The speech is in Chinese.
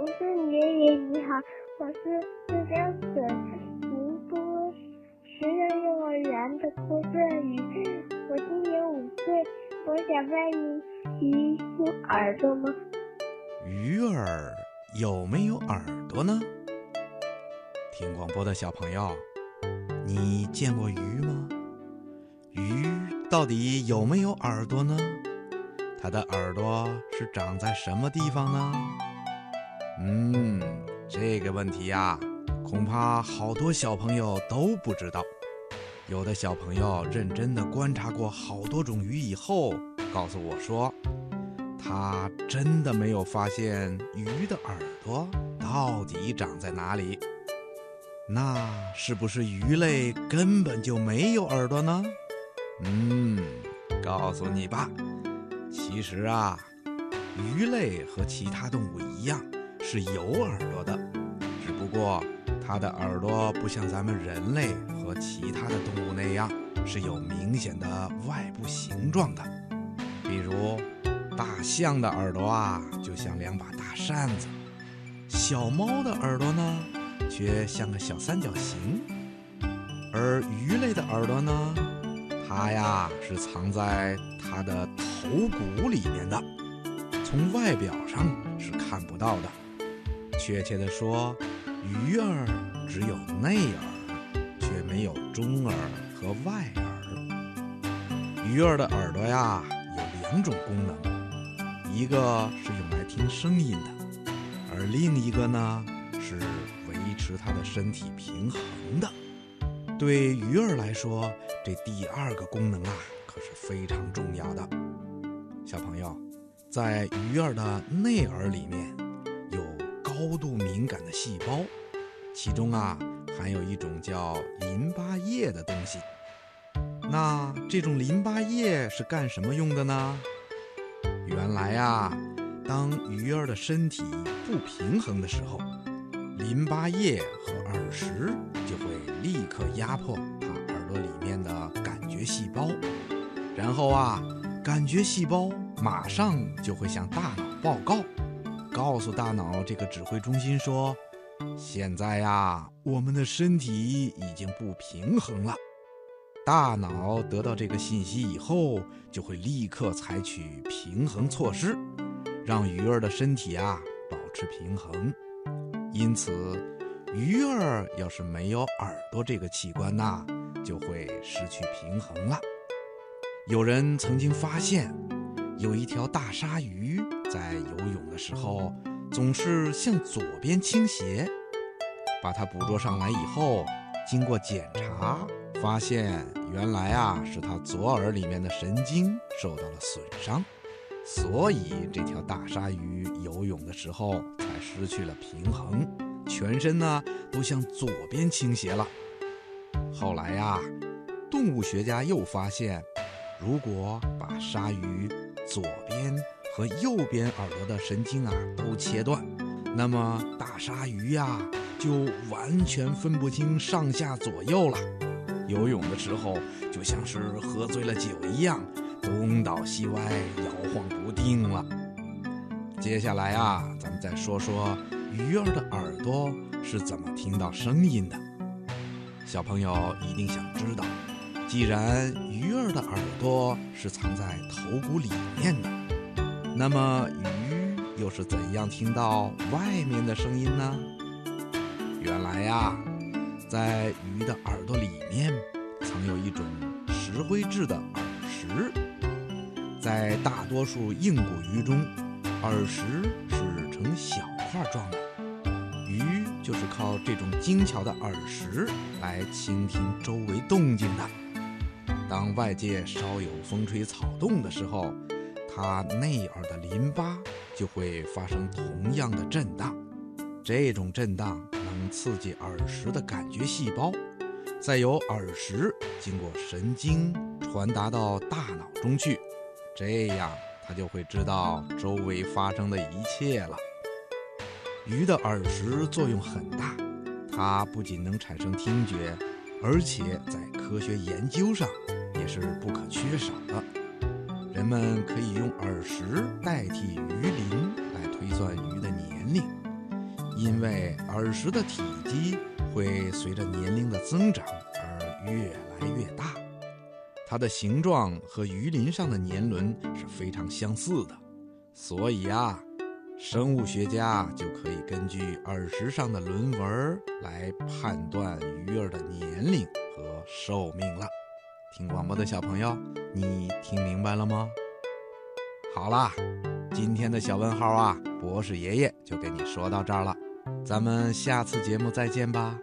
我是爷爷你好，我是浙江省宁波实验幼儿园的郭振宇，我今年五岁，我想问你，鱼有耳朵吗？鱼儿有没有耳朵呢？听广播的小朋友，你见过鱼吗？鱼到底有没有耳朵呢？它的耳朵是长在什么地方呢？嗯，这个问题呀，恐怕好多小朋友都不知道。有的小朋友认真的观察过好多种鱼以后，告诉我说，他真的没有发现鱼的耳朵到底长在哪里。那是不是鱼类根本就没有耳朵呢？嗯，告诉你吧。其实啊，鱼类和其他动物一样是有耳朵的，只不过它的耳朵不像咱们人类和其他的动物那样是有明显的外部形状的。比如，大象的耳朵啊，就像两把大扇子；小猫的耳朵呢，却像个小三角形。而鱼类的耳朵呢，它呀是藏在它的。头骨里面的，从外表上是看不到的。确切的说，鱼儿只有内耳，却没有中耳和外耳。鱼儿的耳朵呀，有两种功能，一个是用来听声音的，而另一个呢，是维持它的身体平衡的。对鱼儿来说，这第二个功能啊，可是非常重要的。小朋友，在鱼儿的内耳里面高度敏感的细胞，其中啊含有一种叫淋巴液的东西。那这种淋巴液是干什么用的呢？原来呀，当鱼儿的身体不平衡的时候，淋巴液和耳石就会立刻压迫它耳朵里面的感觉细胞，然后啊。感觉细胞马上就会向大脑报告，告诉大脑这个指挥中心说：“现在呀，我们的身体已经不平衡了。”大脑得到这个信息以后，就会立刻采取平衡措施，让鱼儿的身体啊保持平衡。因此，鱼儿要是没有耳朵这个器官呐，就会失去平衡了。有人曾经发现，有一条大鲨鱼在游泳的时候总是向左边倾斜。把它捕捉上来以后，经过检查，发现原来啊是它左耳里面的神经受到了损伤，所以这条大鲨鱼游泳的时候才失去了平衡，全身呢都向左边倾斜了。后来呀，动物学家又发现。如果把鲨鱼左边和右边耳朵的神经啊都切断，那么大鲨鱼呀就完全分不清上下左右了。游泳的时候就像是喝醉了酒一样，东倒西歪，摇晃不定了。接下来啊，咱们再说说鱼儿的耳朵是怎么听到声音的。小朋友一定想知道。既然鱼儿的耳朵是藏在头骨里面的，那么鱼又是怎样听到外面的声音呢？原来呀，在鱼的耳朵里面藏有一种石灰质的耳石。在大多数硬骨鱼中，耳石是呈小块状的，鱼就是靠这种精巧的耳石来倾听周围动静的。当外界稍有风吹草动的时候，它内耳的淋巴就会发生同样的震荡。这种震荡能刺激耳石的感觉细胞，再由耳石经过神经传达到大脑中去，这样它就会知道周围发生的一切了。鱼的耳石作用很大，它不仅能产生听觉，而且在科学研究上。也是不可缺少的。人们可以用耳石代替鱼鳞来推算鱼的年龄，因为耳石的体积会随着年龄的增长而越来越大，它的形状和鱼鳞上的年轮是非常相似的，所以啊，生物学家就可以根据耳石上的轮纹来判断鱼儿的年龄和寿命了。听广播的小朋友，你听明白了吗？好啦，今天的小问号啊，博士爷爷就给你说到这儿了，咱们下次节目再见吧。